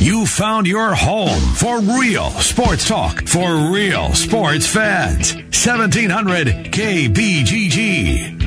You found your home for real sports talk for real sports fans. 1700 KBGG.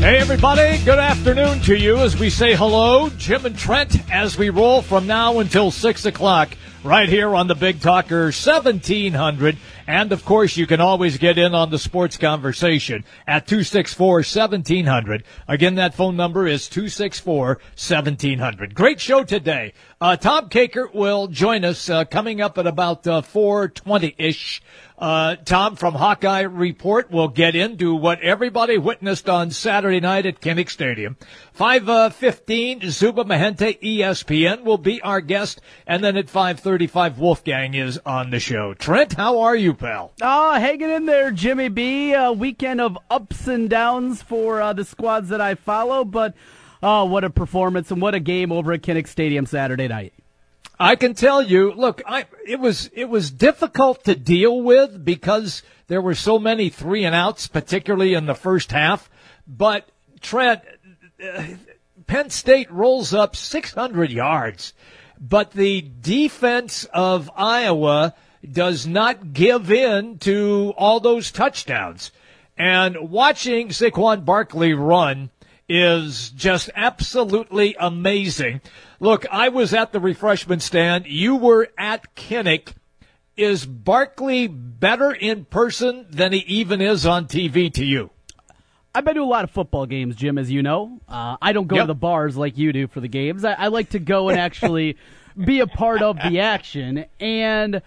Hey, everybody. Good afternoon to you as we say hello, Jim and Trent, as we roll from now until 6 o'clock right here on the Big Talker 1700. And of course, you can always get in on the sports conversation at 264-1700. Again, that phone number is 264-1700. Great show today. Uh, Tom Kakert will join us uh, coming up at about uh, 420-ish. Uh, Tom from Hawkeye Report will get into what everybody witnessed on Saturday night at Kinnick Stadium. 5.15, uh, Zuba Mahente, ESPN, will be our guest. And then at 5.35, Wolfgang is on the show. Trent, how are you, pal? Oh, hanging in there, Jimmy B. A weekend of ups and downs for uh, the squads that I follow, but oh, what a performance and what a game over at Kinnick Stadium Saturday night. I can tell you, look, I, it was, it was difficult to deal with because there were so many three and outs, particularly in the first half. But Trent, uh, Penn State rolls up 600 yards, but the defense of Iowa does not give in to all those touchdowns. And watching Saquon Barkley run is just absolutely amazing. Look, I was at the refreshment stand. You were at Kinnick. Is Barkley better in person than he even is on TV to you? I've been to a lot of football games, Jim, as you know. Uh, I don't go yep. to the bars like you do for the games. I, I like to go and actually be a part of the action. And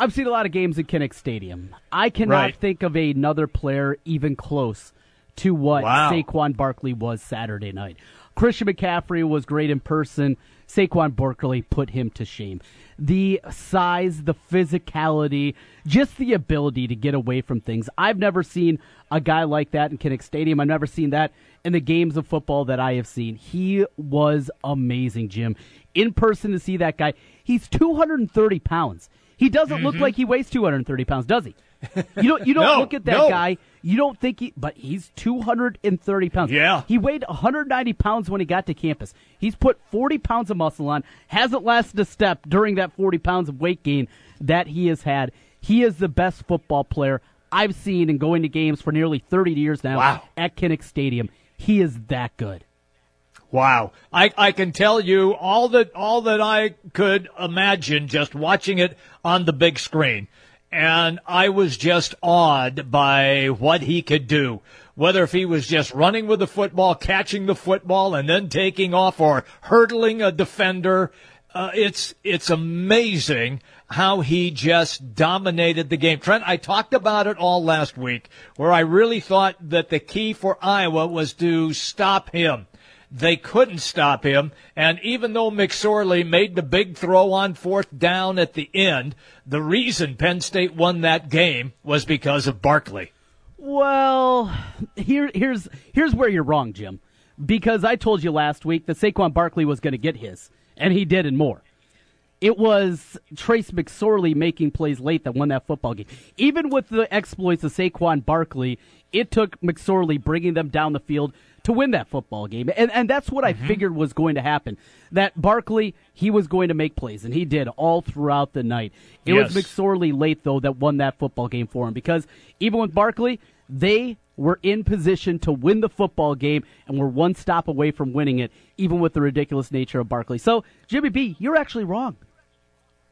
I've seen a lot of games at Kinnick Stadium. I cannot right. think of another player even close to what wow. Saquon Barkley was Saturday night. Christian McCaffrey was great in person. Saquon Barkley put him to shame. The size, the physicality, just the ability to get away from things. I've never seen a guy like that in Kinnick Stadium. I've never seen that in the games of football that I have seen. He was amazing, Jim. In person to see that guy, he's 230 pounds. He doesn't mm-hmm. look like he weighs 230 pounds, does he? You don't. You don't no, look at that no. guy. You don't think he, but he's 230 pounds. Yeah. He weighed 190 pounds when he got to campus. He's put 40 pounds of muscle on. Hasn't lasted a step during that 40 pounds of weight gain that he has had. He is the best football player I've seen in going to games for nearly 30 years now wow. at Kinnick Stadium. He is that good. Wow. I, I can tell you all that, all that I could imagine just watching it on the big screen. And I was just awed by what he could do. Whether if he was just running with the football, catching the football, and then taking off or hurdling a defender. Uh, it's, it's amazing how he just dominated the game. Trent, I talked about it all last week where I really thought that the key for Iowa was to stop him. They couldn't stop him. And even though McSorley made the big throw on fourth down at the end, the reason Penn State won that game was because of Barkley. Well, here, here's, here's where you're wrong, Jim. Because I told you last week that Saquon Barkley was going to get his, and he did and more. It was Trace McSorley making plays late that won that football game. Even with the exploits of Saquon Barkley, it took McSorley bringing them down the field to win that football game. And, and that's what mm-hmm. I figured was going to happen. That Barkley, he was going to make plays, and he did all throughout the night. It yes. was McSorley late, though, that won that football game for him because even with Barkley, they were in position to win the football game and were one stop away from winning it, even with the ridiculous nature of Barkley. So, Jimmy B, you're actually wrong.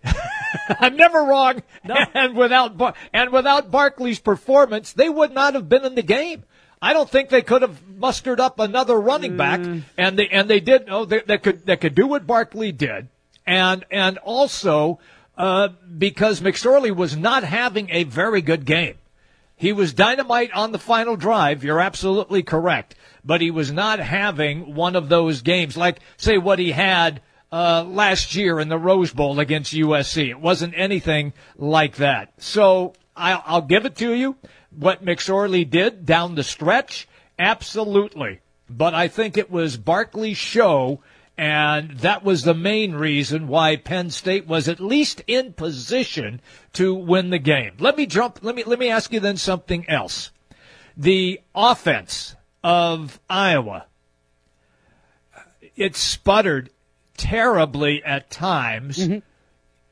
I'm never wrong. No. And without and without Barkley's performance, they would not have been in the game. I don't think they could have mustered up another running back, mm. and they and they did. Oh, they, they could they could do what Barkley did, and and also uh, because McSorley was not having a very good game. He was dynamite on the final drive. You're absolutely correct, but he was not having one of those games like say what he had uh, last year in the Rose Bowl against USC. It wasn't anything like that. So I'll, I'll give it to you what McSorley did down the stretch? Absolutely. But I think it was Barkley's show, and that was the main reason why Penn State was at least in position to win the game. Let me jump, let me, let me ask you then something else. The offense of Iowa. It sputtered terribly at times. Mm-hmm.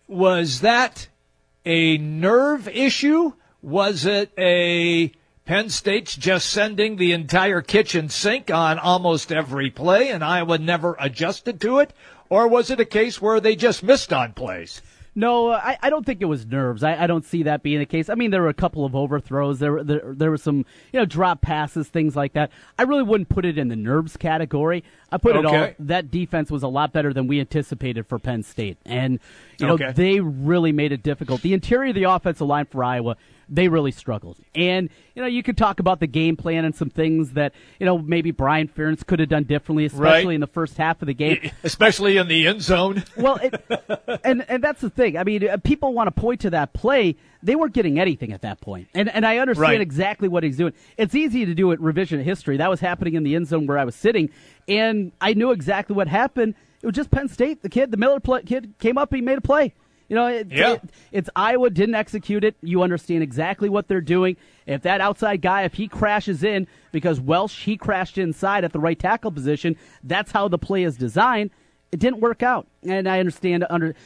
Was that a nerve issue? Was it a Penn State's just sending the entire kitchen sink on almost every play and Iowa never adjusted to it? Or was it a case where they just missed on plays? No, I, I don't think it was nerves. I, I don't see that being the case. I mean, there were a couple of overthrows. There, there there were some you know drop passes, things like that. I really wouldn't put it in the nerves category. I put okay. it all. That defense was a lot better than we anticipated for Penn State, and you know okay. they really made it difficult. The interior of the offensive line for Iowa they really struggled. And, you know, you could talk about the game plan and some things that, you know, maybe Brian Ferentz could have done differently, especially right. in the first half of the game. Especially in the end zone. well, it, and, and that's the thing. I mean, uh, people want to point to that play. They weren't getting anything at that point. And, and I understand right. exactly what he's doing. It's easy to do it revision history. That was happening in the end zone where I was sitting, and I knew exactly what happened. It was just Penn State. The kid, the Miller play, kid, came up. He made a play. You know, it, yeah. It, it's Iowa didn't execute it. You understand exactly what they're doing. If that outside guy, if he crashes in because Welsh he crashed inside at the right tackle position, that's how the play is designed. It didn't work out, and I understand. Under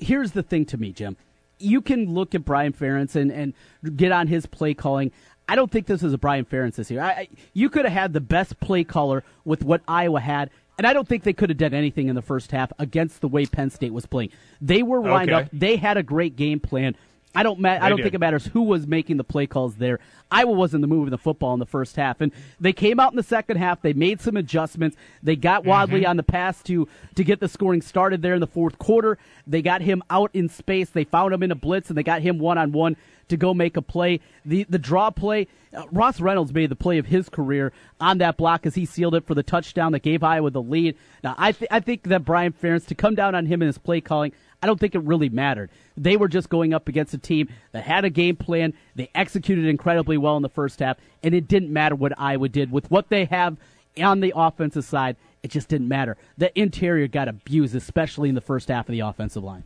here's the thing to me, Jim. You can look at Brian Ferentz and, and get on his play calling. I don't think this is a Brian Ferentz this year. I, you could have had the best play caller with what Iowa had, and I don't think they could have done anything in the first half against the way Penn State was playing. They were lined okay. up. They had a great game plan. I don't. Ma- I don't did. think it matters who was making the play calls there. Iowa wasn't the moving the football in the first half, and they came out in the second half. They made some adjustments. They got Wadley mm-hmm. on the pass to to get the scoring started there in the fourth quarter. They got him out in space. They found him in a blitz, and they got him one on one to go make a play. The the draw play. Uh, Ross Reynolds made the play of his career on that block as he sealed it for the touchdown that gave Iowa the lead. Now I th- I think that Brian Ferentz to come down on him in his play calling. I don't think it really mattered. They were just going up against a team that had a game plan. They executed incredibly well in the first half, and it didn't matter what Iowa did with what they have on the offensive side. It just didn't matter. The interior got abused, especially in the first half of the offensive line.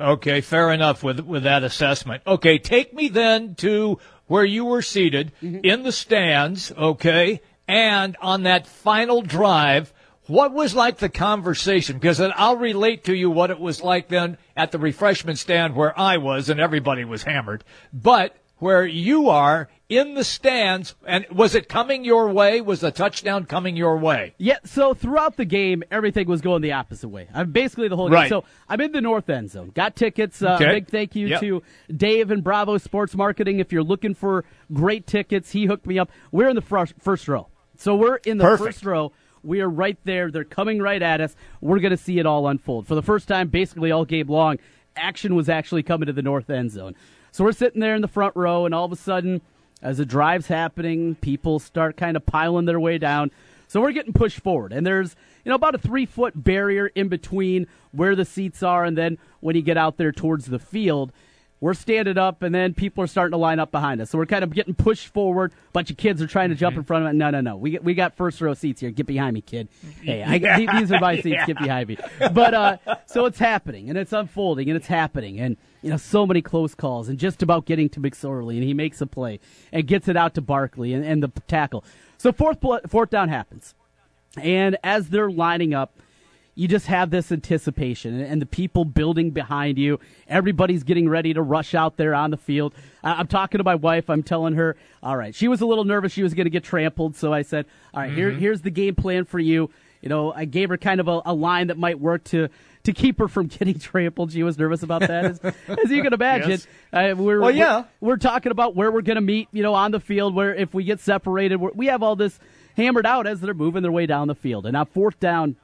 Okay, fair enough with with that assessment. Okay, take me then to where you were seated mm-hmm. in the stands, okay, and on that final drive what was like the conversation? Because I'll relate to you what it was like then at the refreshment stand where I was and everybody was hammered. But where you are in the stands, and was it coming your way? Was the touchdown coming your way? Yeah, so throughout the game, everything was going the opposite way. I'm basically the whole right. game. So I'm in the north end zone. Got tickets. Uh, okay. Big thank you yep. to Dave and Bravo Sports Marketing. If you're looking for great tickets, he hooked me up. We're in the first, first row. So we're in the Perfect. first row. We are right there. They're coming right at us. We're going to see it all unfold. For the first time, basically all game long, action was actually coming to the north end zone. So we're sitting there in the front row, and all of a sudden, as the drive's happening, people start kind of piling their way down. So we're getting pushed forward, and there's you know about a three foot barrier in between where the seats are, and then when you get out there towards the field. We're standing up, and then people are starting to line up behind us. So we're kind of getting pushed forward. A bunch of kids are trying to jump in front of it. No, no, no. We we got first row seats here. Get behind me, kid. Hey, I, these are my seats. Yeah. Get behind me. But uh, so it's happening, and it's unfolding, and it's happening, and you know so many close calls, and just about getting to McSorley, and he makes a play and gets it out to Barkley and, and the tackle. So fourth fourth down happens, and as they're lining up you just have this anticipation and, the people building behind you. Everybody's getting ready to rush out there on the field. I'm talking to my wife. I'm telling her, all right, she was a little nervous. She was going to get trampled. So I said, all right, mm-hmm. here, here's the game plan for you. You know, I gave her kind of a, a line that might work to, to keep her from getting trampled. She was nervous about that, as, as you can imagine. Yes. Uh, we're, well, yeah. We're, we're, talking about where we're going to meet, you know, on the field, where if we get separated, we have all this hammered out as they're moving their way down the field. And now fourth down,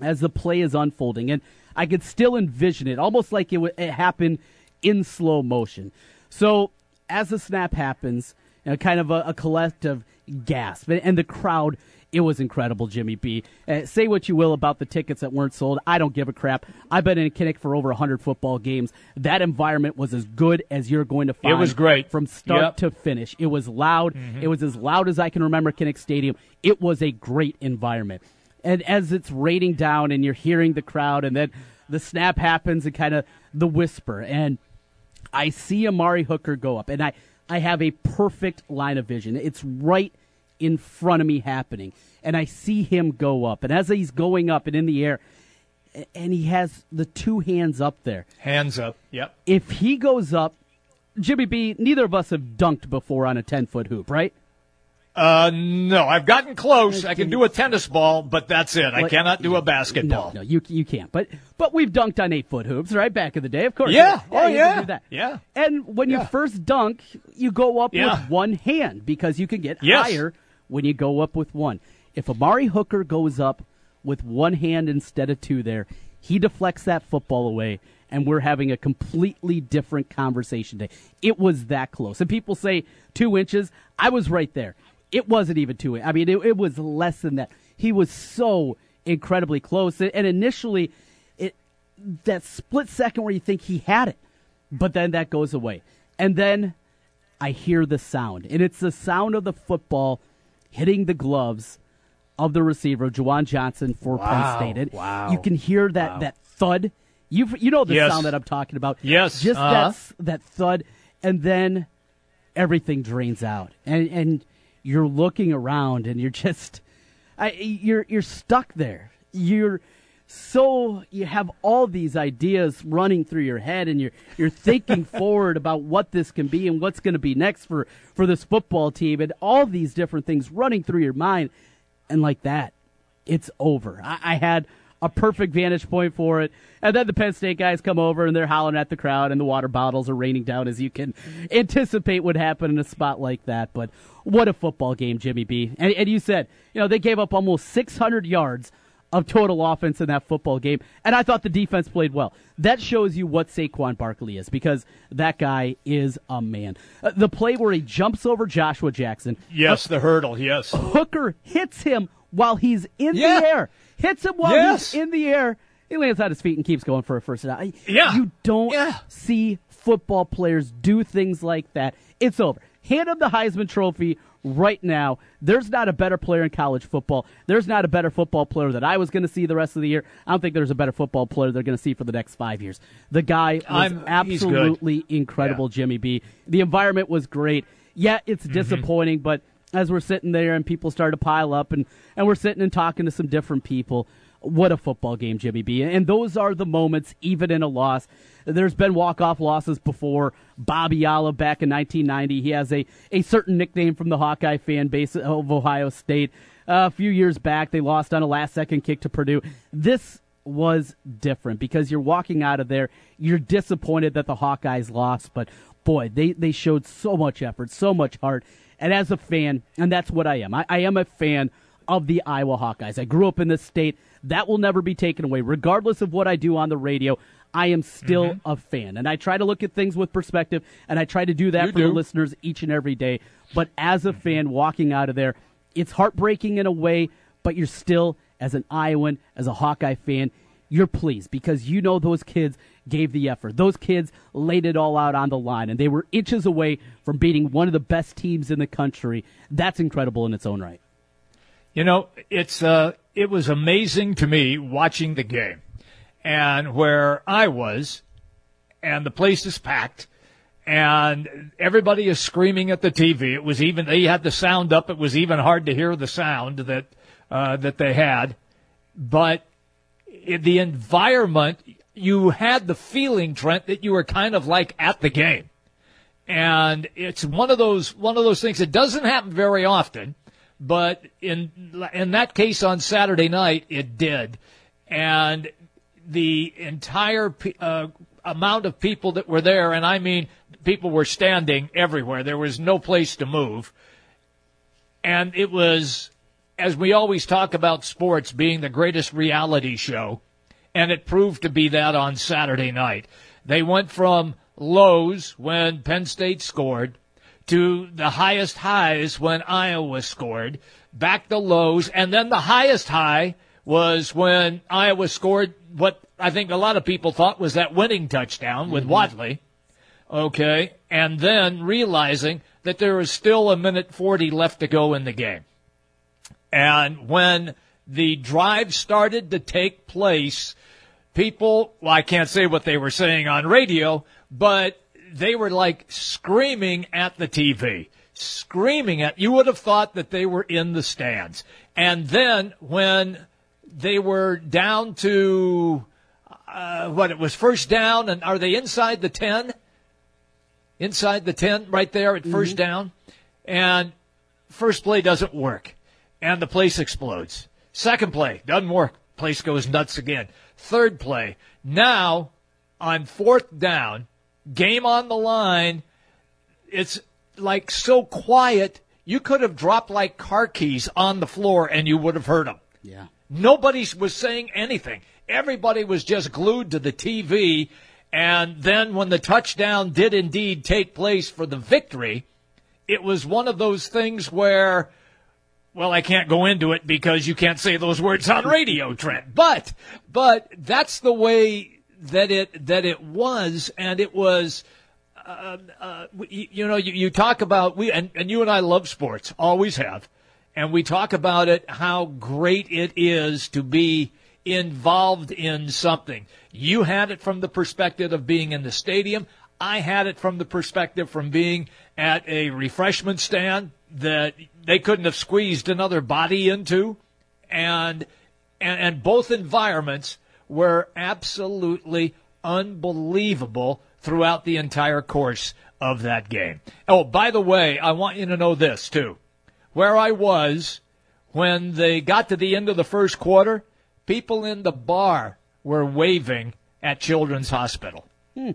as the play is unfolding. And I could still envision it, almost like it, w- it happened in slow motion. So as the snap happens, you know, kind of a, a collective gasp, and, and, the crowd. It was incredible, Jimmy B. Uh, say what you will about the tickets that weren't sold. I don't give a crap. I've been in Kinnick for over 100 football games. That environment was as good as you're going to find. It was great. From start yep. to finish. It was loud. Mm-hmm. It was as loud as I can remember Kinnick Stadium. It was a great environment and as it's raining down and you're hearing the crowd and then the snap happens and kind of the whisper and I see Amani Hooker go up and I I have a perfect line of vision. It's right in front of me happening, and I see him go up, and as he's going up and in the air, and he has the two hands up there. Hands up. Yep. If he goes up, Jimmy B, neither of us have dunked before on a 10 foot hoop, right? Uh, no, I've gotten close. I can do a tennis ball, but that's it. I cannot do a basketball. No, no, you you can't. But but we've dunked on eight foot hoops, right? Back in the day, of course. Yeah. Oh yeah. Yeah. And when you first dunk, you go up Yeah. with one hand because you can get Yes. higher when you go up with one. If Amani Hooker goes up with one hand instead of two, there, he deflects that football away. And we're having a completely different conversation today. It was that close. And people say two inches. I was right there. It wasn't even two. I mean, it, it was less than that. He was so incredibly close. And initially, it that split second where you think he had it, but then that goes away. And then I hear the sound, and it's the sound of the football hitting the gloves of the receiver, Juwan Johnson for Wow. Penn State. And Wow. You can hear that that thud. You you know the Yes. sound that I'm talking about. Yes. just Uh-huh. that that thud, and then everything drains out, and and you're looking around, and you're just, I, you're you're stuck there. You're so you have all these ideas running through your head, and you're you're thinking forward about what this can be and what's going to be next for for this football team, and all these different things running through your mind, and like that, it's over. I, I had a perfect vantage point for it. And then the Penn State guys come over and they're hollering at the crowd, and the water bottles are raining down as you can anticipate would happen in a spot like that. But what a football game, Jimmy B. And, and you said, you know, they gave up almost 600 yards of total offense in that football game, and I thought the defense played well. That shows you what Saquon Barkley is because that guy is a man. Uh, the play where he jumps over Joshua Jackson, Yes, the hurdle. Yes. Hooker hits him while he's in Yeah. the air. Hits him while Yes. he's in the air. He lands on his feet and keeps going for a first down. Yeah. You don't Yeah. see football players do things like that. It's over. Hand him the Heisman Trophy right now. There's not a better player in college football. There's not a better football player that I was going to see the rest of the year. I don't think there's a better football player they're going to see for the next five years. The guy was I'm- absolutely incredible, Yeah. Jimmy B. The environment was great. Yeah, it's Mm-hmm. disappointing, but as we're sitting there and people start to pile up and, and we're sitting and talking to some different people, what a football game, Jimmy B. And those are the moments, even in a loss. There's been walk-off losses before. Bobby Olive back in 1990. He has a, a certain nickname from the Hawkeye fan base of Ohio State. Uh, a few years back, they lost on a last-second kick to Purdue. This was different because you're walking out of there, you're disappointed that the Hawkeyes lost, but boy, they, they showed so much effort, so much heart. And as a fan, and that's what I am, I, I am a fan of the Iowa Hawkeyes. I grew up in this state. That will never be taken away. Regardless of what I do on the radio, I am still Mm-hmm. a fan. And I try to look at things with perspective, and I try to do that You for the listeners each and every day. But as a fan walking out of there, it's heartbreaking in a way, but you're still, as an Iowan, as a Hawkeye fan, you're pleased because you know those kids gave the effort. Those kids laid it all out on the line, and they were inches away from beating one of the best teams in the country. That's incredible in its own right. You know, it's uh, it was amazing to me watching the game, and where I was, and the place is packed, and everybody is screaming at the TV. It was even they had the sound up. It was even hard to hear the sound that uh, that they had, but the environment, you had the feeling, Trent, that you were kind of like at the game. And it's one of those one of those things that doesn't happen very often, but in in that case on Saturday night it did, and the entire uh, amount of people that were there, and I mean people were standing everywhere. There was no place to move, and it was as we always talk about sports being the greatest reality show, and it proved to be that on Saturday night. They went from lows when Penn State scored to the highest highs when Iowa scored, back to lows, and then the highest high was when Iowa scored what I think a lot of people thought was that winning touchdown with mm-hmm. Wadley. Okay, and then realizing that there was still a minute 40 left to go in the game. And when the drive started to take place, people, well, I can't say what they were saying on radio, but they were like screaming at the TV, screaming at. You would have thought that they were in the stands. And then when they were down to uh, what it was first down, and are they inside the ten? Inside the ten, right there at 1st mm-hmm. down, and first play doesn't work, and the place explodes. Second play doesn't work, place goes nuts again. Third play, now on fourth down, game on the line, it's like so quiet. You could have dropped like car keys on the floor and you would have heard them. Yeah. Nobody was saying anything. Everybody was just glued to the TV. And then when the touchdown did indeed take place for the victory, it was one of those things where, well, I can't go into it because you can't say those words on radio, Trent. But, but that's the way that it, that it was. And it was, uh, uh, you, you, know, you, you talk about we and, and you and I love sports, always have, and we talk about it how great it is to be involved in something. You had it from the perspective of being in the stadium. I had it from the perspective from being at a refreshment stand that they couldn't have squeezed another body into, and and, and both environments were absolutely unbelievable throughout the entire course of that game. Oh, by the way, I want you to know this too. Where I was when they got to the end of the first quarter, people in the bar were waving at Children's Hospital. Hmm.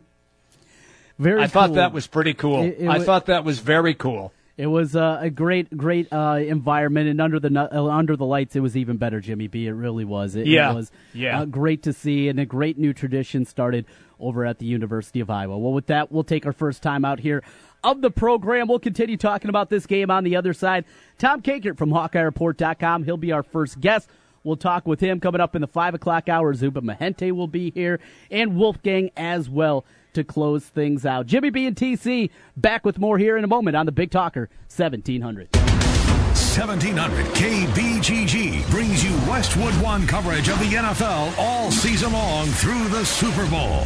Very. I cool. thought that was pretty cool. It, it I was, thought that was very cool. It was uh, a great, great uh, environment, and under the uh, under the lights, it was even better. Jimmy B, it really was. It, yeah. it was yeah. Uh, great to see, and a great new tradition started over at the University of Iowa. Well, with that, we'll take our first time out here of the program. We'll continue talking about this game on the other side. Tom Kakert from HawkeyeReport.com. He'll be our first guest. We'll talk with him coming up in the 5 o'clock hour. Zuba Mahente will be here, and Wolfgang as well to close things out. Jimmy B and TC back with more here in a moment on the Big Talker 1700. 1700 KBGG brings you Westwood One coverage of the NFL all season long through the Super Bowl.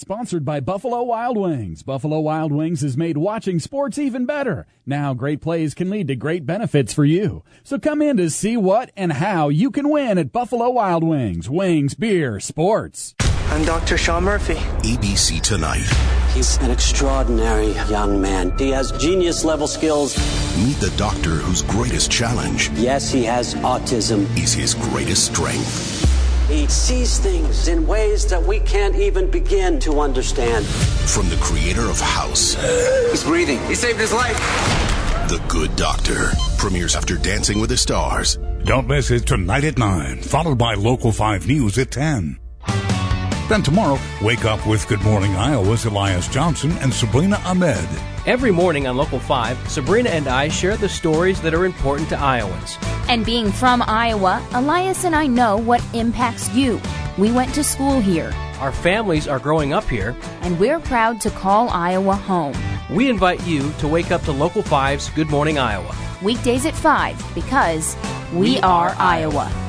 Sponsored by Buffalo Wild Wings. Buffalo Wild Wings has made watching sports even better. Now great plays can lead to great benefits for you. So come in to see what and how you can win at Buffalo Wild Wings. Wings, beer, sports. I'm Dr. Sean Murphy. ABC Tonight. He's an extraordinary young man. He has genius level skills. Meet the doctor whose greatest challenge. Yes, he has autism. Is his greatest strength. He sees things in ways that we can't even begin to understand. From the creator of House. He's breathing. He saved his life. The Good Doctor premieres after Dancing with the Stars. Don't miss it tonight at 9, followed by Local 5 News at 10. Then tomorrow, wake up with Good Morning Iowa's Elias Johnson and Sabrina Ahmed. Every morning on Local 5, Sabrina and I share the stories that are important to Iowans. And being from Iowa, Elias and I know what impacts you. We went to school here. Our families are growing up here. And we're proud to call Iowa home. We invite you to wake up to Local 5's Good Morning Iowa. Weekdays at 5 because we, we are, are Iowa.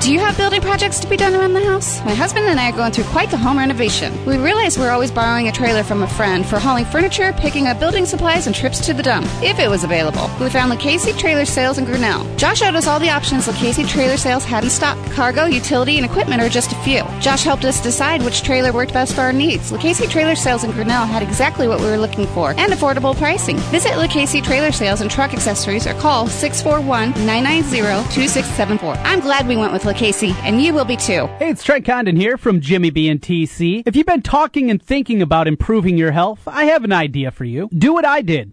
Do you have building projects to be done around the house? My husband and I are going through quite the home renovation. We realize we're always borrowing a trailer from a friend for hauling furniture, picking up building supplies, and trips to the dump, if it was available. We found Lucchese Trailer Sales in Grinnell. Josh showed us all the options Lucchese Trailer Sales had in stock. Cargo, utility, and equipment are just a few. Josh helped us decide which trailer worked best for our needs. Lucchese Trailer Sales in Grinnell had exactly what we were looking for and affordable pricing. Visit Lucchese Trailer Sales and Truck Accessories or call 641 990 2674. I'm glad we went with Lucchese, and you will be too. Hey, it's Trent Condon here from Jimmy B and TC. If you've been talking and thinking about improving your health, I have an idea for you. Do what I did.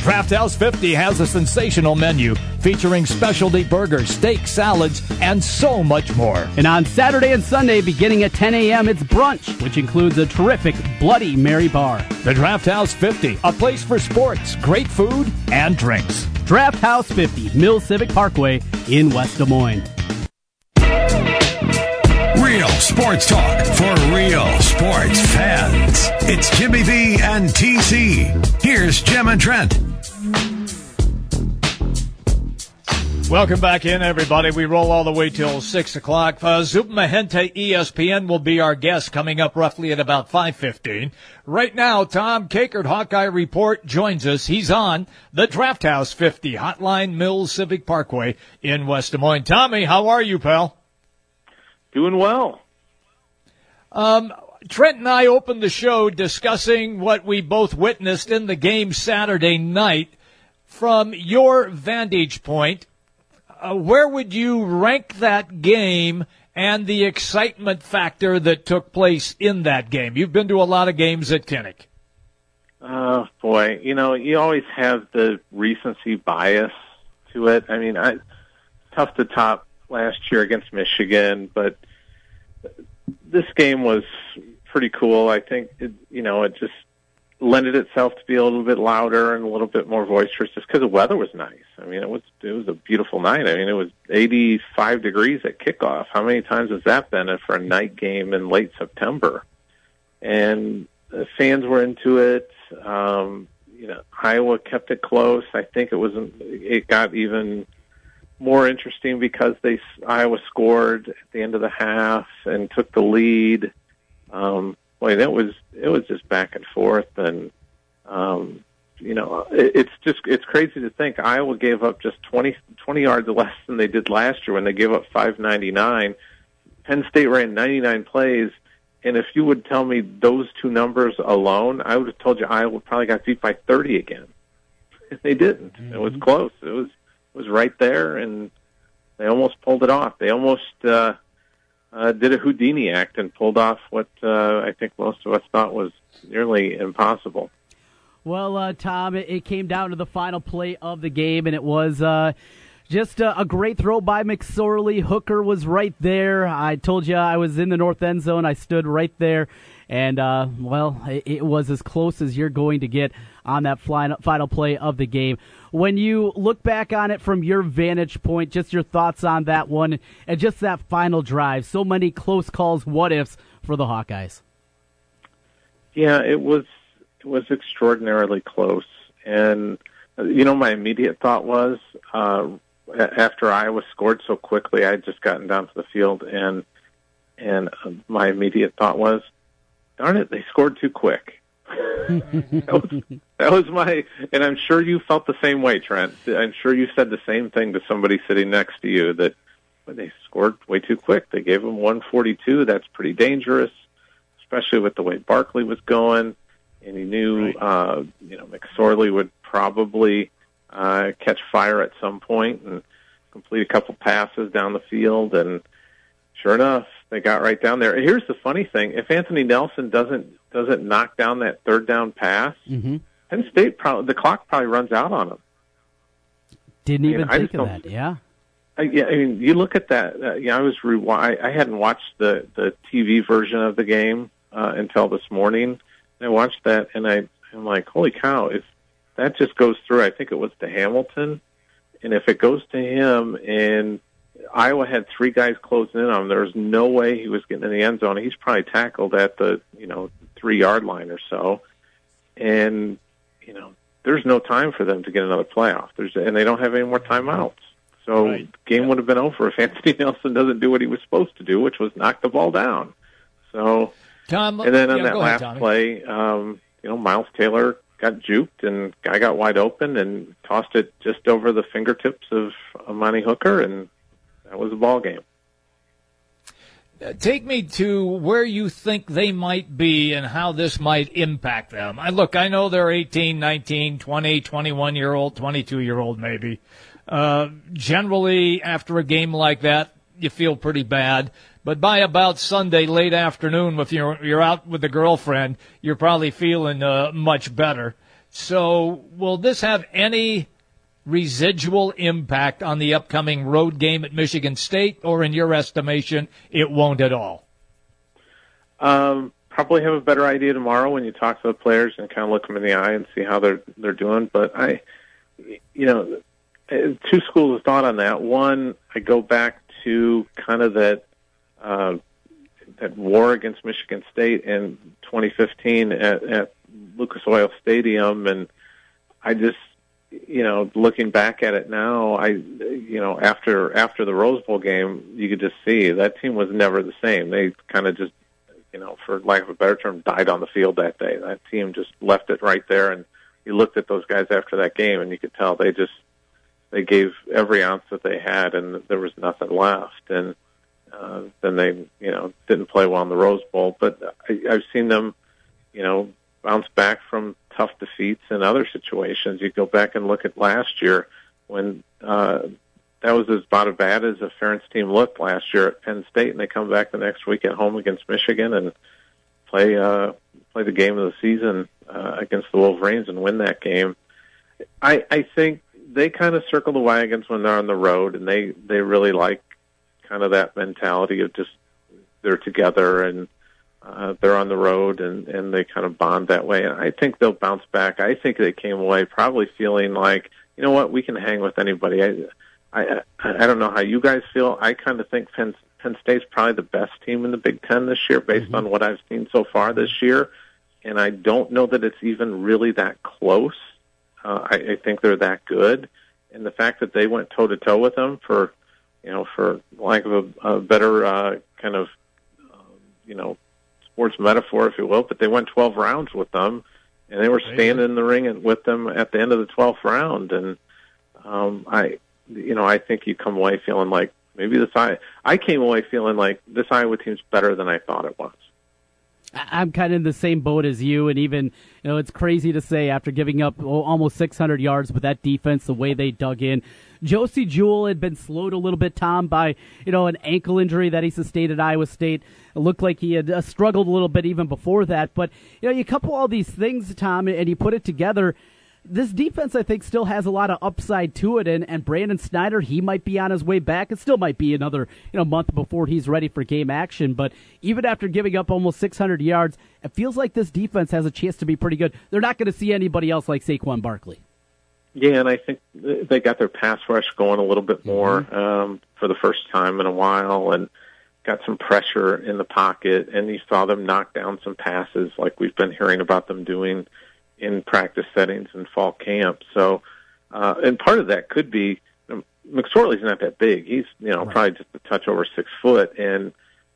Draft House 50 has a sensational menu featuring specialty burgers, steak, salads, and so much more. And on Saturday and Sunday, beginning at 10 a.m., it's brunch, which includes a terrific Bloody Mary bar. The Draft House 50, a place for sports, great food, and drinks. Draft House 50, Mill Civic Parkway in West Des Moines. Real sports talk for real sports fans. It's Jimmy B and TC. Here's Jim and Trent. Welcome back in, everybody. We roll all the way till 6 o'clock. Uh, Zup Mahente ESPN will be our guest coming up roughly at about 5.15. Right now, Tom Kakert, Hawkeye Report, joins us. He's on the Draft House 50 Hotline Mills Civic Parkway in West Des Moines. Tommy, how are you, pal? Doing well. Um, Trent and I opened the show discussing what we both witnessed in the game Saturday night. From your vantage point, uh, where would you rank that game and the excitement factor that took place in that game? You've been to a lot of games at Kinnick. Oh boy, you know you always have the recency bias to it. I mean, I tough to top last year against Michigan, but this game was pretty cool. I think it, you know it just lended itself to be a little bit louder and a little bit more boisterous just because the weather was nice. I mean, it was it was a beautiful night. I mean, it was 85 degrees at kickoff. How many times has that been for a night game in late September? And the fans were into it. Um, you know, Iowa kept it close. I think it was it got even more interesting because they Iowa scored at the end of the half and took the lead. Um, boy, that was it was just back and forth, and um, you know, it, it's just it's crazy to think Iowa gave up just 20, 20 yards less than they did last year when they gave up five ninety nine. Penn State ran ninety nine plays, and if you would tell me those two numbers alone, I would have told you Iowa probably got beat by thirty again. They didn't. Mm-hmm. It was close. It was it was right there, and they almost pulled it off. They almost. uh uh, did a Houdini act and pulled off what uh, I think most of us thought was nearly impossible. Well, uh, Tom, it, it, came down to the final play of the game, and it was uh, just a, a, great throw by McSorley. Hooker was right there. I told you I was in the north end zone. I stood right there, and uh, well, it, it, was as close as you're going to get on that final, final play of the game. When you look back on it from your vantage point, just your thoughts on that one and just that final drive. So many close calls, what ifs for the Hawkeyes. Yeah, it was it was extraordinarily close, and you know my immediate thought was uh, after Iowa scored so quickly, I had just gotten down to the field, and and uh, my immediate thought was, "Darn it, they scored too quick." that, was, that was my, and I'm sure you felt the same way, Trent. I'm sure you said the same thing to somebody sitting next to you that they scored way too quick. They gave them 142. That's pretty dangerous, especially with the way Barkley was going, and he knew, right. uh, you know, McSorley would probably uh, catch fire at some point and complete a couple passes down the field. And sure enough, they got right down there. Here's the funny thing: if Anthony Nelson doesn't doesn't knock down that third down pass, mm-hmm. Penn State probably the clock probably runs out on them. Didn't even I mean, think of that. Yeah. I, yeah, I mean, you look at that. Uh, yeah, I was re- I, I hadn't watched the the TV version of the game uh, until this morning. And I watched that, and I I'm like, holy cow! If that just goes through, I think it was to Hamilton, and if it goes to him, and Iowa had three guys closing in on him, there's no way he was getting in the end zone. He's probably tackled at the you know three yard line or so, and you know there's no time for them to get another playoff. There's and they don't have any more timeouts. So right. the game would have been over if Anthony Nelson doesn't do what he was supposed to do, which was knock the ball down. So, Tom, and then on yeah, that last ahead, play, um, you know, Miles Taylor got juked and guy got wide open and tossed it just over the fingertips of Amani Hooker, and that was the ball game. Take me to where you think they might be and how this might impact them. I look, I know they're 18, 19, 20, 21 year old, 22 year old maybe. Uh, generally, after a game like that, you feel pretty bad. But by about Sunday late afternoon, if you're you're out with a girlfriend, you're probably feeling uh, much better. So, will this have any residual impact on the upcoming road game at Michigan State, or in your estimation, it won't at all? Um, probably have a better idea tomorrow when you talk to the players and kind of look them in the eye and see how they're they're doing. But I, you know, two schools of thought on that. One, I go back to kind of that uh, that war against Michigan State in 2015 at, at Lucas Oil Stadium, and I just, you know, looking back at it now, I, you know, after after the Rose Bowl game, you could just see that team was never the same. They kind of just, you know, for lack of a better term, died on the field that day. That team just left it right there, and you looked at those guys after that game, and you could tell they just they gave every ounce that they had, and there was nothing left. And uh, then they, you know, didn't play well in the Rose Bowl. But I, I've seen them, you know, bounce back from tough defeats in other situations. You go back and look at last year when uh, that was as about as bad as a Ferentz team looked last year at Penn State, and they come back the next week at home against Michigan and play uh, play the game of the season uh, against the Wolverines and win that game. I, I think they kind of circle the wagons when they're on the road, and they they really like kind of that mentality of just they're together and uh, they're on the road and and they kind of bond that way. And I think they'll bounce back. I think they came away probably feeling like you know what we can hang with anybody. I I I don't know how you guys feel. I kind of think Penn Penn State's probably the best team in the Big Ten this year, based mm-hmm. on what I've seen so far this year. And I don't know that it's even really that close. Uh, I, I think they're that good, and the fact that they went toe to toe with them for, you know, for lack of a, a better uh, kind of, um, you know, sports metaphor, if you will, but they went 12 rounds with them, and they were standing in the ring with them at the end of the 12th round, and um, I, you know, I think you come away feeling like maybe this I I came away feeling like this Iowa team's better than I thought it was. I'm kind of in the same boat as you, and even you know it's crazy to say after giving up almost 600 yards, with that defense, the way they dug in, Josey Jewell had been slowed a little bit, Tom, by you know an ankle injury that he sustained at Iowa State. It looked like he had uh, struggled a little bit even before that, but you know you couple all these things, Tom, and you put it together this defense, I think, still has a lot of upside to it, and, and Brandon Snyder, he might be on his way back. It still might be another you know month before he's ready for game action. But even after giving up almost 600 yards, it feels like this defense has a chance to be pretty good. They're not going to see anybody else like Saquon Barkley. Yeah, and I think they got their pass rush going a little bit more mm-hmm. um, for the first time in a while, and got some pressure in the pocket, and you saw them knock down some passes like we've been hearing about them doing in practice settings and fall camp. So, uh, and part of that could be McSorley's not that big. He's you know right. probably just a touch over six foot, and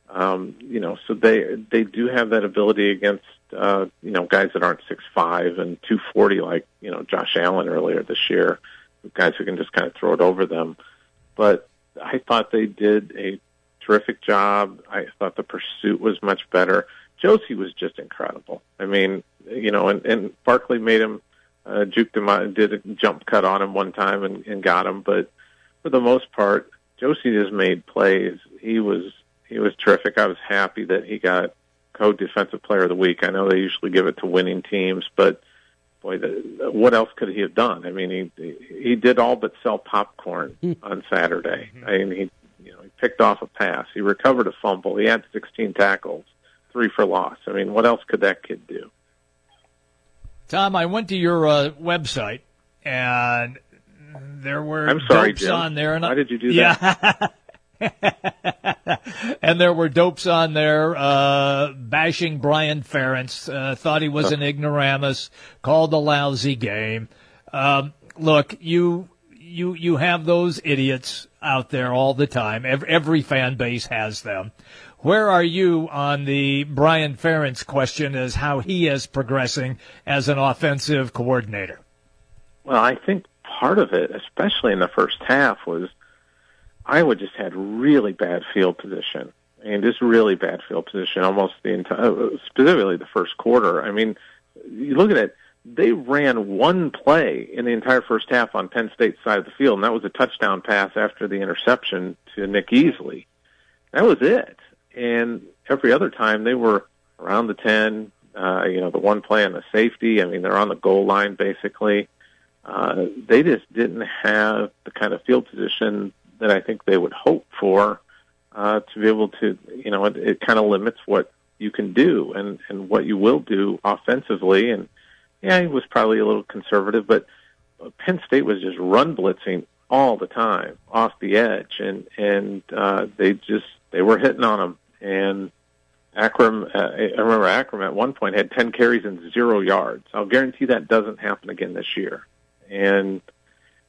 um, you know so they they do have that ability against uh, you know guys that aren't six five and two forty like you know Josh Allen earlier this year, guys who can just kind of throw it over them. But I thought they did a terrific job. I thought the pursuit was much better. Josey was just incredible. I mean, you know, and, and Barkley made him uh, juked him out, did a jump cut on him one time and, and got him. But for the most part, Josey just made plays. He was he was terrific. I was happy that he got co-defensive player of the week. I know they usually give it to winning teams, but boy, the, what else could he have done? I mean, he he did all but sell popcorn hmm. on Saturday. Mm-hmm. I mean, he you know he picked off a pass, he recovered a fumble, he had 16 tackles, three for loss. I mean, what else could that kid do? Tom, I went to your uh, website and there were I'm sorry, dopes Jim. on there. And Why did you do yeah. that? and there were dopes on there uh, bashing Brian Ferentz. Uh, thought he was an ignoramus. Called a lousy game. Um, look, you you you have those idiots out there all the time. Every, every fan base has them. Where are you on the Brian Ferentz question as how he is progressing as an offensive coordinator? Well, I think part of it, especially in the first half, was Iowa just had really bad field position. and just really bad field position almost the entire, uh, specifically the first quarter. I mean, you look at it, they ran one play in the entire first half on Penn State's side of the field, and that was a touchdown pass after the interception to Nick Easley. That was it and every other time they were around the 10, uh, you know, the one play on the safety. I mean, they're on the goal line basically. Uh, they just didn't have the kind of field position that I think they would hope for uh, to be able to, you know, it, it kind of limits what you can do and, and what you will do offensively. And yeah, he was probably a little conservative, but Penn State was just run blitzing all the time off the edge, and and uh, they just they were hitting on them and Akrum, uh, I remember Akrum at one point had 10 carries and zero yards. I'll guarantee that doesn't happen again this year. And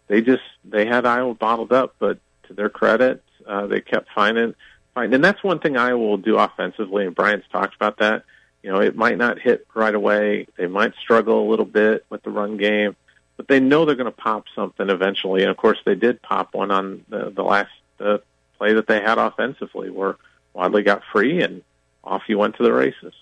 they just, they had Iowa bottled up, but to their credit, uh, they kept finding, finding, and that's one thing Iowa will do offensively, and Brian's talked about that. You know, it might not hit right away. They might struggle a little bit with the run game, but they know they're going to pop something eventually. And of course, they did pop one on the, the last uh, play that they had offensively where Wadley got free, and off you went to the races.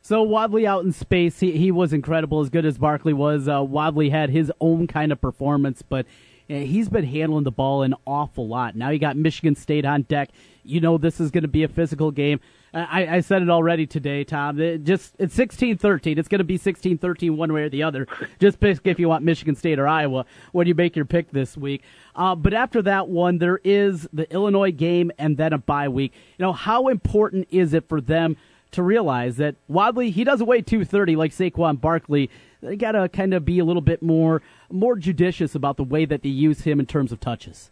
So Wadley out in space, he, he was incredible, as good as Barkley was. Uh, Wadley had his own kind of performance, but uh, he's been handling the ball an awful lot. Now you got Michigan State on deck. You know this is going to be a physical game. I, I said it already today, Tom. It just it's sixteen thirteen. It's going to be sixteen thirteen one way or the other. Just pick if you want Michigan State or Iowa when you make your pick this week. Uh, but after that one, there is the Illinois game and then a bye week. You know how important is it for them to realize that Wadley he doesn't weigh two thirty like Saquon Barkley. They got to kind of be a little bit more more judicious about the way that they use him in terms of touches.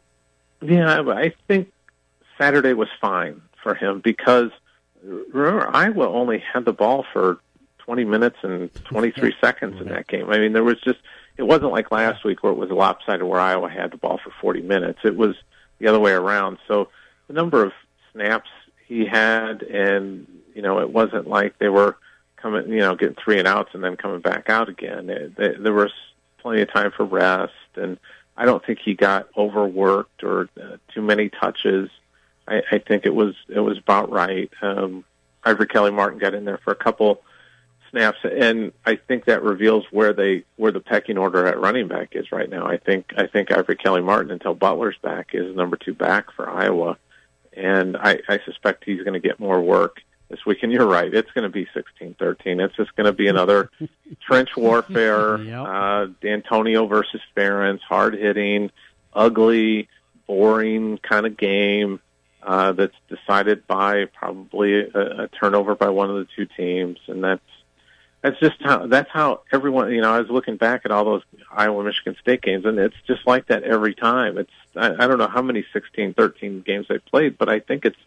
Yeah, I think Saturday was fine for him because remember, Iowa only had the ball for 20 minutes and 23 seconds in that game. I mean, there was just, it wasn't like last week where it was lopsided where Iowa had the ball for 40 minutes. It was the other way around. So the number of snaps he had and, you know, it wasn't like they were coming, you know, getting three and outs and then coming back out again. It, they, there was plenty of time for rest and I don't think he got overworked or uh, too many touches. I, I think it was it was about right. Um, Ivory Kelly Martin got in there for a couple snaps, and I think that reveals where they where the pecking order at running back is right now. I think I think Ivory Kelly Martin until Butler's back is number two back for Iowa, and I, I suspect he's going to get more work this week. And you're right, it's going to be sixteen thirteen. It's just going to be another trench warfare. Yep. Uh, D'Antonio versus Ferentz, hard hitting, ugly, boring kind of game uh, that's decided by probably a, a turnover by one of the two teams, and that's that's just how that's how everyone. You know, I was looking back at all those Iowa Michigan State games, and it's just like that every time. It's I, I don't know how many 16, 13 games they've played, but I think it's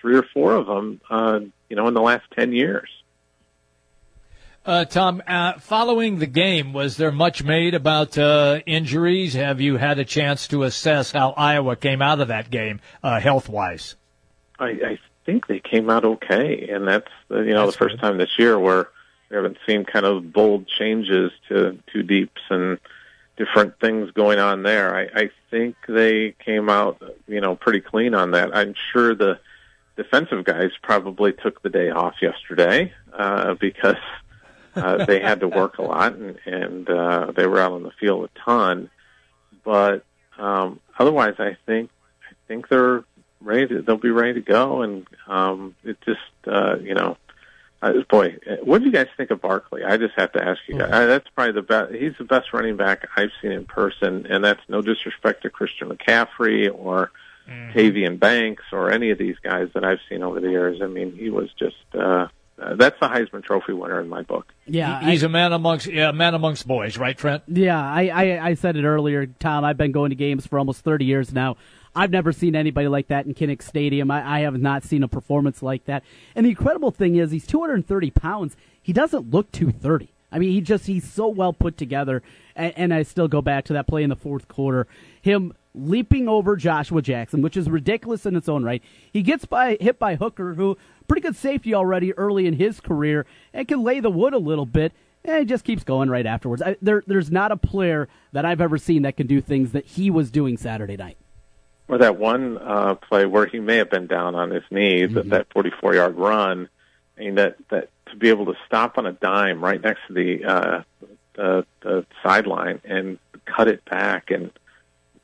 three or four of them. Uh, you know, in the last ten years. Uh, Tom, uh, following the game, was there much made about uh, injuries? Have you had a chance to assess how Iowa came out of that game uh, health wise? I, I think they came out okay, and that's uh, you know That's the first good. time this year where we haven't seen kind of bold changes to two deeps and different things going on there. I, I think they came out you know pretty clean on that. I'm sure the defensive guys probably took the day off yesterday uh, because uh, they had to work a lot and, and uh, they were out on the field a ton. But um, otherwise, I think I think they're ready. To, they'll be ready to go, and um, it just uh, you know. Uh, boy, what do you guys think of Barkley? I just have to ask you guys. Uh, that's probably the best. He's the best running back I've seen in person, and that's no disrespect to Christian McCaffrey or Tavian Banks or any of these guys that I've seen over the years. I mean, he was just uh, uh, that's the Heisman Trophy winner in my book. Yeah, he's a man amongst yeah, a man amongst boys, right, Trent? Yeah, I, I, I said it earlier, Tom. I've been going to games for almost 30 years now. I've never seen anybody like that in Kinnick Stadium. I, I have not seen a performance like that. And the incredible thing is, he's 230 pounds. He doesn't look 230. I mean, he just, he's so well put together. And, and I still go back to that play in the fourth quarter. Him leaping over Joshua Jackson, which is ridiculous in its own right. He gets by hit by Hooker, who pretty good safety already early in his career, and can lay the wood a little bit. And he just keeps going right afterwards. I, there, there's not a player that I've ever seen that can do things that he was doing Saturday night. Or that one uh, play where he may have been down on his knees, that that 44 yard run. I mean, that that to be able to stop on a dime right next to the uh, the, the sideline and cut it back and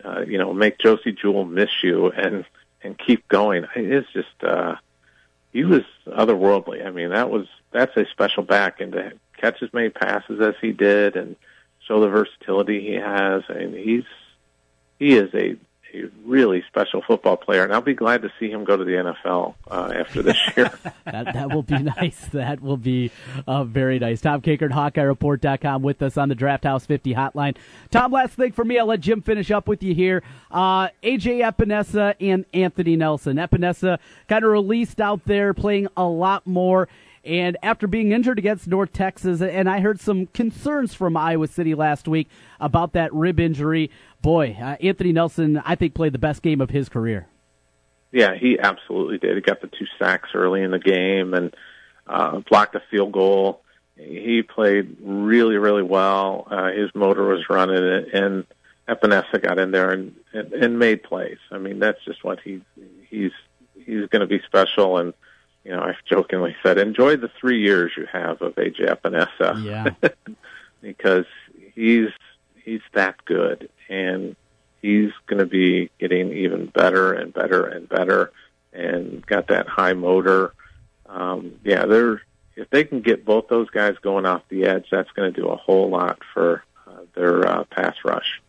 uh, you know make Josey Jewell miss you and and keep going. It's just uh, he was otherworldly. I mean, that was that's a special back, and to catch as many passes as he did and show the versatility he has. I mean, he's he is a a really special football player, and I'll be glad to see him go to the NFL uh, after this year. that that will be nice. That will be uh, very nice. Tom Kakert, HawkeyeReport.com with us on the Draft House 50 hotline. Tom, last thing for me, I'll let Jim finish up with you here. Uh, AJ Epenesa and Anthony Nelson. Epenesa kind of released out there, playing a lot more. And after being injured against North Texas, and I heard some concerns from Iowa City last week about that rib injury. Boy, uh, Anthony Nelson, I think, played the best game of his career. Yeah, he absolutely did. He got the two sacks early in the game and uh, blocked a field goal. He played really, really well. Uh, his motor was running, and Epenesa got in there and, and and made plays. I mean, that's just what he he's he's going to be special. And you know, I've jokingly said, enjoy the three years you have of AJ Epenesa. Yeah. because he's he's that good and he's going to be getting even better and better and better and got that high motor um yeah they're if they can get both those guys going off the edge that's going to do a whole lot for uh, their uh, pass rush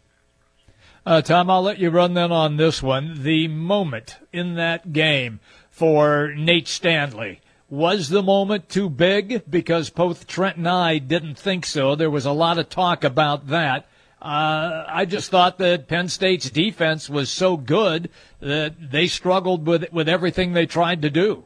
Uh, Tom, I'll let you run then on this one. The moment in that game for Nate Stanley. Was the moment too big? Because both Trent and I didn't think so. There was a lot of talk about that. Uh, I just thought that Penn State's defense was so good that they struggled with with everything they tried to do.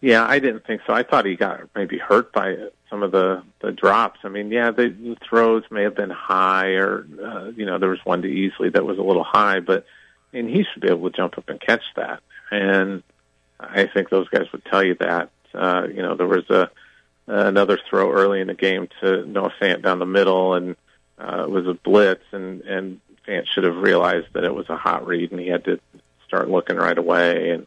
Yeah, I didn't think so. I thought he got maybe hurt by some of the the drops. I mean, yeah, the, the throws may have been high, or uh, you know, there was one to Easley that was a little high, but mean, he should be able to jump up and catch that. And I think those guys would tell you that. Uh, you know, there was a another throw early in the game to Noah Fant down the middle, and uh, it was a blitz, and and Fant should have realized that it was a hot read, and he had to start looking right away. And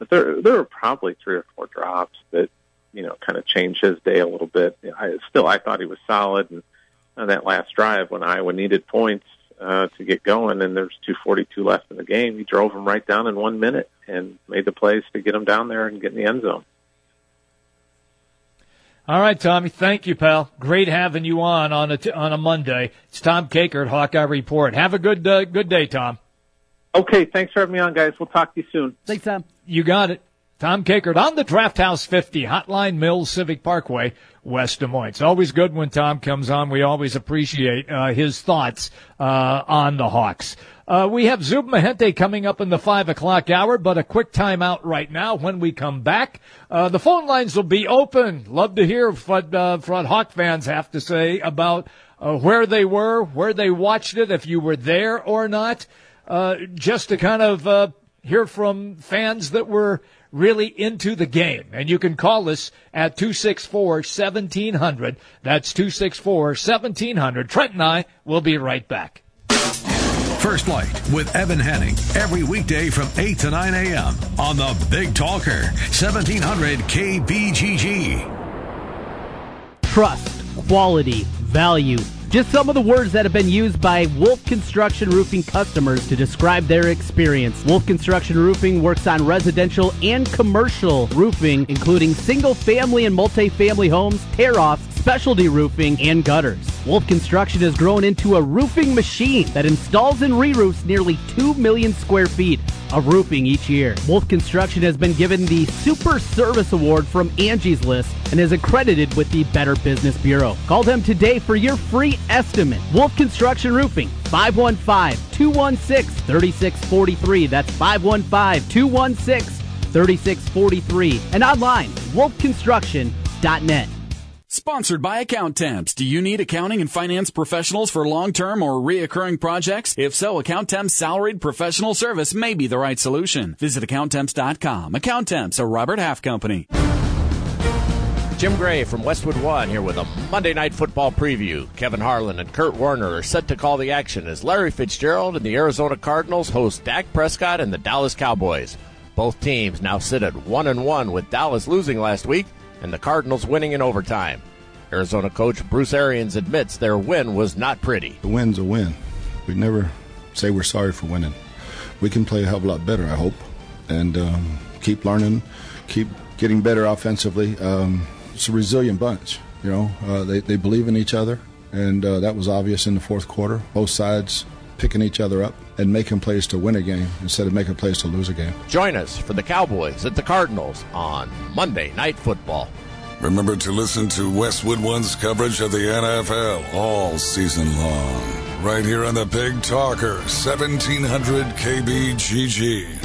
but there there were probably three or four drops that you know kind of changed his day a little bit. I still I thought he was solid, and on that last drive when Iowa needed points uh, to get going, and there's 2:42 left in the game, he drove them right down in one minute and made the plays to get them down there and get in the end zone. All right, Tommy. Thank you, pal. Great having you on on a t- on a Monday. It's Tom Kakert at Hawkeye Report. Have a good uh, good day, Tom. Okay, thanks for having me on, guys. We'll talk to you soon. Thanks, Tom. You got it. Tom Kakert on the Draft House 50 Hotline Mills Civic Parkway, West Des Moines. It's always good when Tom comes on. We always appreciate uh, his thoughts uh, on the Hawks. Uh, we have Zub Mahente coming up in the five o'clock hour, but a quick timeout right now. When we come back, uh, the phone lines will be open. Love to hear what, uh, what Hawk fans have to say about uh, where they were, where they watched it, if you were there or not. Uh, just to kind of uh, hear from fans that were really into the game. And you can call us at 264-1700. That's 264-1700. Trent and I will be right back. First Light with Evan Henning every weekday from 8 to 9 a.m. on the Big Talker, 1700 KBGG. Trust, quality, value. Just some of the words that have been used by Wolf Construction Roofing customers to describe their experience. Wolf Construction Roofing works on residential and commercial roofing, including single family and multi-family homes, tear-offs, specialty roofing, and gutters. Wolf Construction has grown into a roofing machine that installs and re-roofs nearly 2 million square feet of roofing each year. Wolf Construction has been given the Super Service Award from Angie's List and is accredited with the Better Business Bureau. Call them today for your free estimate. Wolf Construction Roofing, 515-216-3643. That's 515-216-3643. And online, wolfconstruction.net. Sponsored by Account Temps. Do you need accounting and finance professionals for long-term or reoccurring projects? If so, Account Temps salaried professional service may be the right solution. Visit AccountTemps.com. Account Temps, a Robert Half company. Jim Gray from Westwood One here with a Monday Night Football preview. Kevin Harlan and Kurt Warner are set to call the action as Larry Fitzgerald and the Arizona Cardinals host Dak Prescott and the Dallas Cowboys. Both teams now sit at one and one with Dallas losing last week and the Cardinals winning in overtime. Arizona coach Bruce Arians admits their win was not pretty. The win's a win. We never say we're sorry for winning. We can play a hell of a lot better, I hope, and um, keep learning, keep getting better offensively. Um, it's a resilient bunch. You know, uh, they they believe in each other, and uh, that was obvious in the fourth quarter. Both sides picking each other up and making plays to win a game instead of making plays to lose a game. Join us for the Cowboys at the Cardinals on Monday Night Football. Remember to listen to Westwood One's coverage of the NFL all season long. Right here on the Big Talker, 1700 KBGG.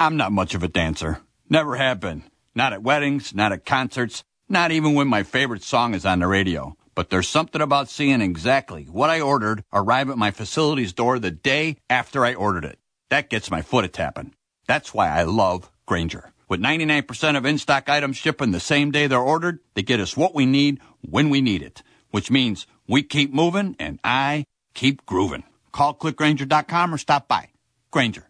I'm not much of a dancer. Never been. Not at weddings, not at concerts, not even when my favorite song is on the radio. But there's something about seeing exactly what I ordered arrive at my facility's door the day after I ordered it. That gets my foot a tapping. That's why I love Grainger. With 99% of in-stock items shipping the same day they're ordered, they get us what we need when we need it. Which means we keep moving and I keep grooving. Call clickgrainger.com or stop by. Grainger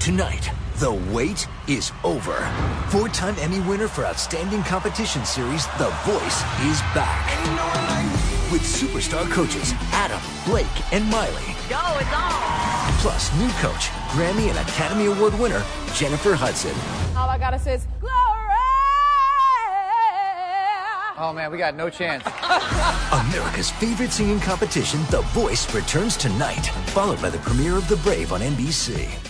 Tonight, the wait is over. Four time Emmy winner for Outstanding Competition Series, The Voice is back. With superstar coaches Adam, Blake, and Miley. Go, it's on! Plus, new coach, Grammy and Academy Award winner, Jennifer Hudson. All I gotta say is, glory! Oh man, we got no chance. America's favorite singing competition, The Voice, returns tonight, followed by the premiere of The Brave on NBC.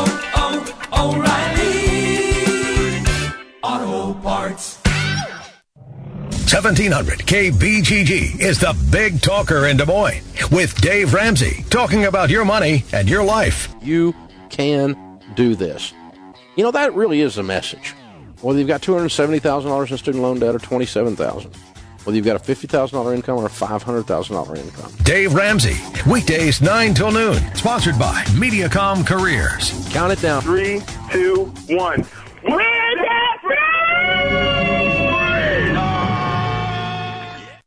1700 KBGG is the big talker in Des Moines with Dave Ramsey talking about your money and your life. You can do this. You know, that really is a message. whether you've got two hundred seventy thousand dollars in student loan debt or twenty seven thousand, whether you've got a fifty thousand dollar income or a five hundred thousand dollar income. Dave Ramsey, weekdays 9 till noon. Sponsored by Mediacom Careers. Count it down. Three, two, one.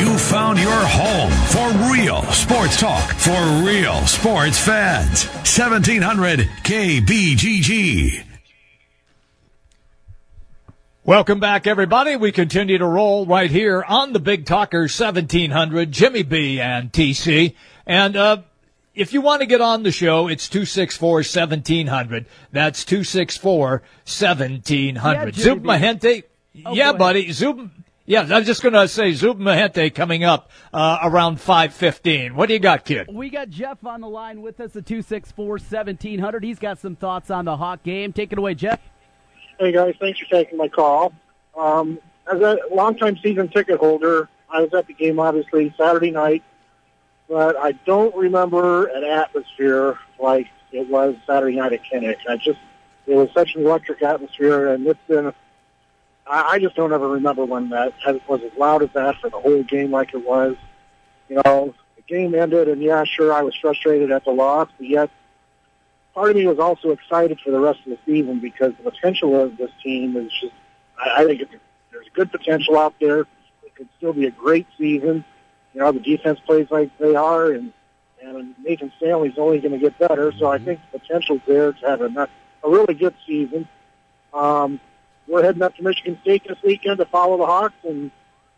You found your home for real sports talk for real sports fans. 1700 KBGG. Welcome back, everybody. We continue to roll right here on the Big Talker 1700, Jimmy B and TC. And, uh, if you want to get on the show, it's 264-1700. That's 264-1700. Yeah, Zub Mahente. Oh, yeah, buddy. Zub. Yeah, I was just going to say Zub Mahente coming up, uh, around 515. What do you got, kid? We got Jeff on the line with us at 264 1700. He's got some thoughts on the Hawk game. Take it away, Jeff. Hey guys, thanks for taking my call. Um, as a longtime season ticket holder, I was at the game obviously Saturday night, but I don't remember an atmosphere like it was Saturday night at Kinnick. I just it was such an electric atmosphere, and it's been. I, I just don't ever remember when that was as loud as that for the whole game like it was. You know, the game ended, and yeah, sure, I was frustrated at the loss, but yet part of me was also excited for the rest of the season because the potential of this team is just, I, I think it's, there's good potential out there. It could still be a great season. You know, the defense plays like they are, and, and Nathan Stanley's only going to get better. So I think the potential's there to have a, a really good season. Um, we're heading up to Michigan State this weekend to follow the Hawks, and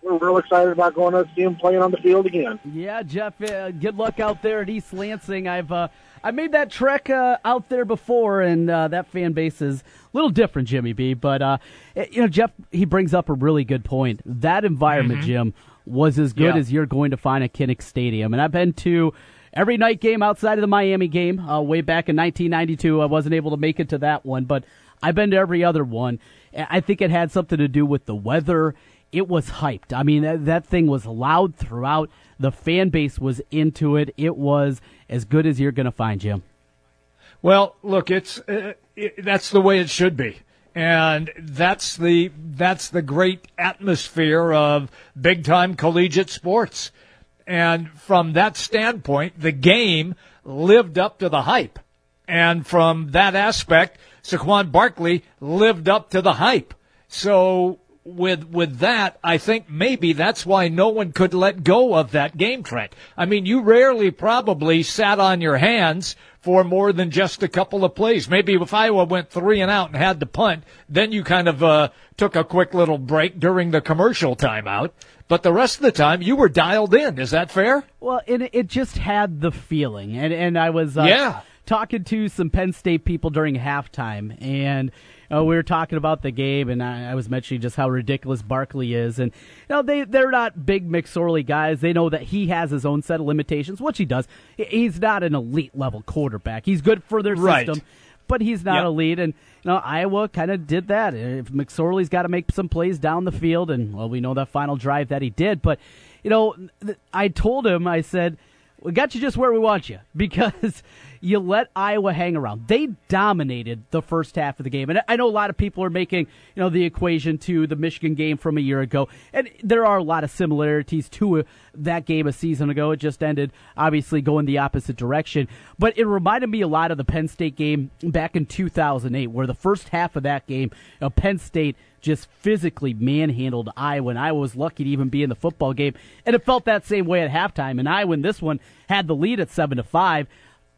we're real excited about going to see them playing on the field again. Yeah, Jeff, uh, good luck out there at East Lansing. I've uh, I made that trek uh, out there before, and uh, that fan base is a little different, Jimmy B. But uh, eh, you know, Jeff, he brings up a really good point. That environment, Mhm. Jim, was as good Yeah. as you're going to find at Kinnick Stadium, and I've been to. Every night game outside of the Miami game, uh, way back in 1992, I wasn't able to make it to that one, but I've been to every other one. I think it had something to do with the weather. It was hyped. I mean, that, that thing was loud throughout. The fan base was into it. It was as good as you're going to find, Jim. Well, look, it's uh, it, that's the way it should be, and that's the that's the great atmosphere of big time collegiate sports. And from that standpoint, the game lived up to the hype, and from that aspect, Saquon Barkley lived up to the hype. So with with that, I think maybe that's why no one could let go of that game track. I mean, you rarely probably sat on your hands for more than just a couple of plays. Maybe if Iowa went three and out and had to punt, then you kind of uh, took a quick little break during the commercial timeout. But the rest of the time, you were dialed in. Is that fair? Well, it, it just had the feeling, and and I was uh, Yeah. Talking to some Penn State people during halftime, and uh, we were talking about the game, and I, I was mentioning just how ridiculous Barkley is, and you know they they're not big McSorley guys. They know that he has his own set of limitations, which he does. He's not an elite level quarterback. He's good for their Right. system. but he's not Yep. elite. And you know, Iowa kind of did that. If McSorley's got to make some plays down the field, and well, we know that final drive that he did. But you know, th- I told him, I said, "We got you just where we want you because you let Iowa hang around. They dominated the first half of the game, and I know a lot of people are making you know the equation to the Michigan game from a year ago, and there are a lot of similarities to that game a season ago. It just ended obviously going the opposite direction, but it reminded me a lot of the Penn State game back in 2008, where the first half of that game, you know, Penn State just physically manhandled Iowa, and Iowa was lucky to even be in the football game, and it felt that same way at halftime. And Iowa in this one had the lead at seven to five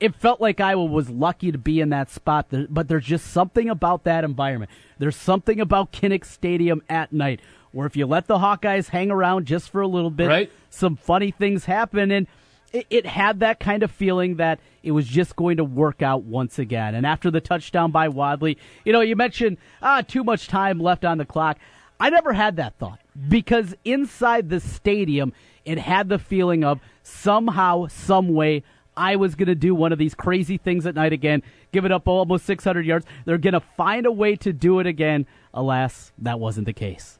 it felt like Iowa was lucky to be in that spot, but there's just something about that environment. There's something about Kinnick Stadium at night where if you let the Hawkeyes hang around just for a little bit, Right. some funny things happen, and it, it had that kind of feeling that it was just going to work out once again. And after the touchdown by Wadley, you know, you mentioned ah too much time left on the clock. I never had that thought because inside the stadium, it had the feeling of somehow, some way, I was going to do one of these crazy things at night again, give it up almost 600 yards. They're going to find a way to do it again. Alas, that wasn't the case.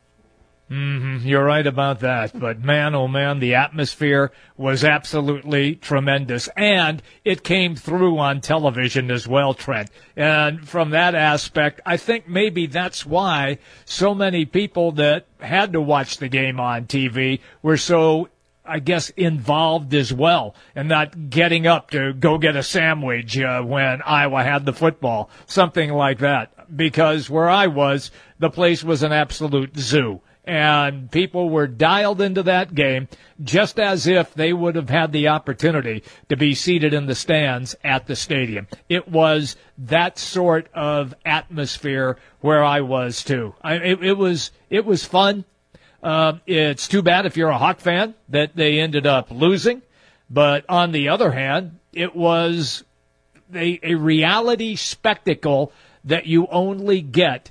hmm You're right about that. But man, oh man, the atmosphere was absolutely tremendous. And it came through on television as well, Trent. And from that aspect, I think maybe that's why so many people that had to watch the game on TV were so I guess, involved as well and not getting up to go get a sandwich uh, when Iowa had the football, something like that. Because where I was, the place was an absolute zoo. And people were dialed into that game just as if they would have had the opportunity to be seated in the stands at the stadium. It was that sort of atmosphere where I was too. I, it, it was, it was fun. Uh, it's too bad if you're a Hawk fan that they ended up losing. But on the other hand, it was a, a reality spectacle that you only get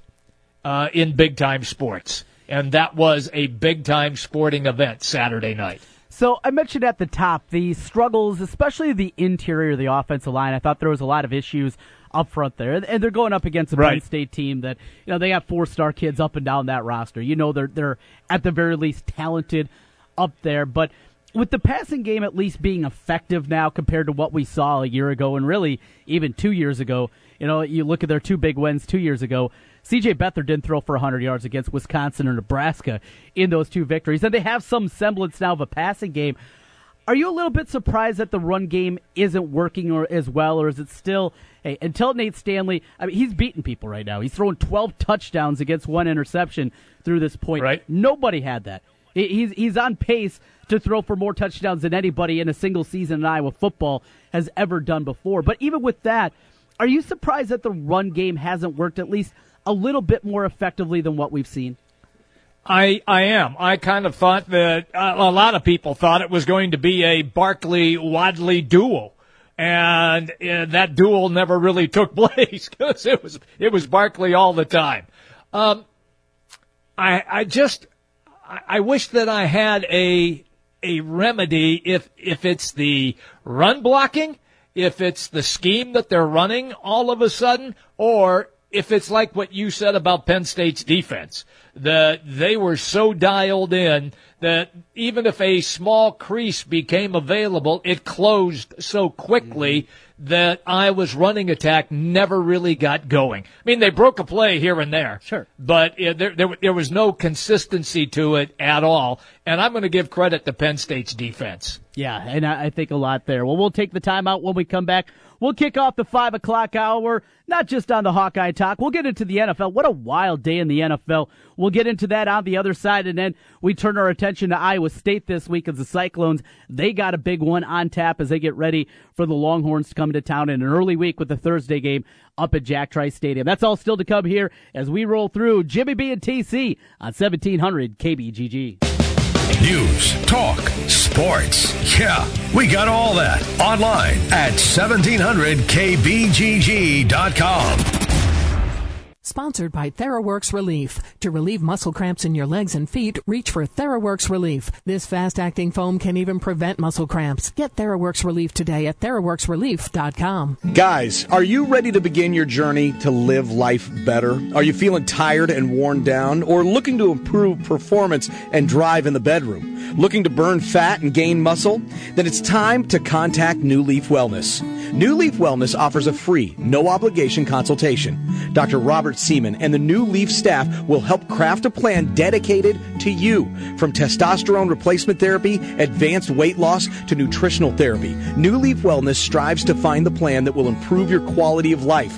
uh, in big time sports. And that was a big time sporting event Saturday night. So I mentioned at the top the struggles, especially the interior of the offensive line. I thought there was a lot of issues up front there, and they're going up against a Penn State team that you know they got four star kids up and down that roster. You know they're they're at the very least talented up there, but with the passing game at least being effective now compared to what we saw a year ago, and really even two years ago. You know, you look at their two big wins two years ago. CJ Beathard didn't throw for 100 yards against Wisconsin or Nebraska in those two victories, and they have some semblance now of a passing game. Are you a little bit surprised that the run game isn't working or as well, or is it still? Hey, until Nate Stanley, I mean, he's beating people right now. He's throwing 12 touchdowns against one interception through this point. Right. Nobody had that. He's he's on pace to throw for more touchdowns than anybody in a single season in Iowa football has ever done before. But even with that, are you surprised that the run game hasn't worked at least a little bit more effectively than what we've seen? I I am. I kind of thought that uh, a lot of people thought it was going to be a Barkley Wadley duel, and uh, that duel never really took place because it was it was Barkley all the time. Um, I I just I, I wish that I had a a remedy if if it's the run blocking, if it's the scheme that they're running all of a sudden, or if it's like what you said about Penn State's defense, that they were so dialed in that even if a small crease became available, it closed so quickly that Iowa's running attack never really got going. I mean, they broke a play here and there. Sure. But uh, there, there, there was no consistency to it at all. And I'm going to give credit to Penn State's defense. Yeah, and I, think a lot there. Well, we'll take the time out when we come back. We'll kick off the five o'clock hour, not just on the Hawkeye talk. We'll get into the NFL. What a wild day in the NFL. We'll get into that on the other side, and then we turn our attention to Iowa State this week as the Cyclones. They got a big one on tap as they get ready for the Longhorns to come into town in an early week with the Thursday game up at Jack Trice Stadium. That's all still to come here as we roll through Jimmy B and TC on 1700 KBGG. News, talk, sports. Yeah, we got all that online at 1700kbgg.com. Sponsored by TheraWorks Relief. To relieve muscle cramps in your legs and feet, reach for TheraWorks Relief. This fast acting foam can even prevent muscle cramps. Get TheraWorks Relief today at TheraWorksRelief.com. Guys, are you ready to begin your journey to live life better? Are you feeling tired and worn down or looking to improve performance and drive in the bedroom? Looking to burn fat and gain muscle? Then it's time to contact New Leaf Wellness. New Leaf Wellness offers a free, no obligation consultation. Dr. Robert Seaman and the New Leaf staff will help craft a plan dedicated to you. From testosterone replacement therapy, advanced weight loss, to nutritional therapy, New Leaf Wellness strives to find the plan that will improve your quality of life.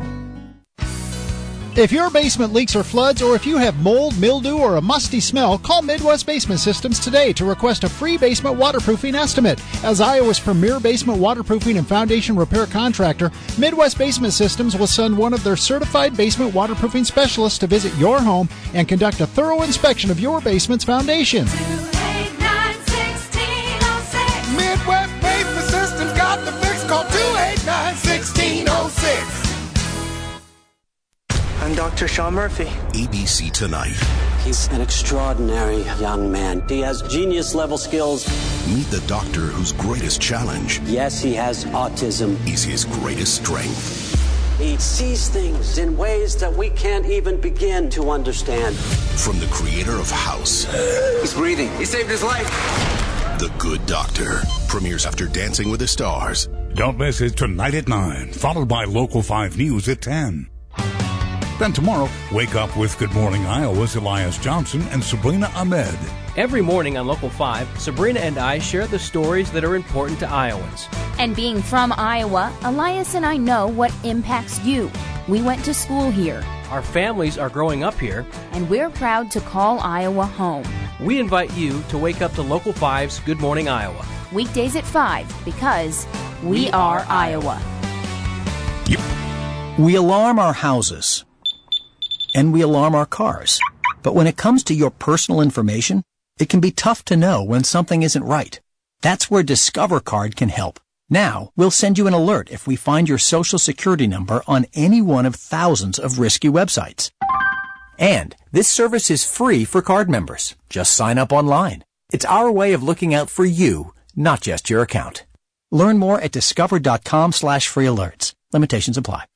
If your basement leaks or floods, or if you have mold, mildew, or a musty smell, call Midwest Basement Systems today to request a free basement waterproofing estimate. As Iowa's premier basement waterproofing and foundation repair contractor, Midwest Basement Systems will send one of their certified basement waterproofing specialists to visit your home and conduct a thorough inspection of your basement's foundation. I'm Dr. Sean Murphy. ABC Tonight. He's an extraordinary young man. He has genius level skills. Meet the doctor whose greatest challenge Yes, he has autism. is his greatest strength. He sees things in ways that we can't even begin to understand. From the creator of House, He's breathing. He saved his life. The Good Doctor premieres after Dancing with the Stars. Don't miss it tonight at 9, followed by Local 5 News at 10. Then tomorrow, wake up with Good Morning Iowa's Elias Johnson and Sabrina Ahmed. Every morning on Local 5, Sabrina and I share the stories that are important to Iowans. And being from Iowa, Elias and I know what impacts you. We went to school here, Our families are growing up here. and we're proud to call Iowa home. We invite you to wake up to Local 5's Good Morning Iowa. Weekdays at 5 because we are Iowa. We alarm our houses and we alarm our cars. But when it comes to your personal information, it can be tough to know when something isn't right. That's where Discover Card can help. Now, we'll send you an alert if we find your social security number on any one of thousands of risky websites. And this service is free for card members. Just sign up online. It's our way of looking out for you, not just your account. Learn more at discover.com slash free alerts. Limitations apply.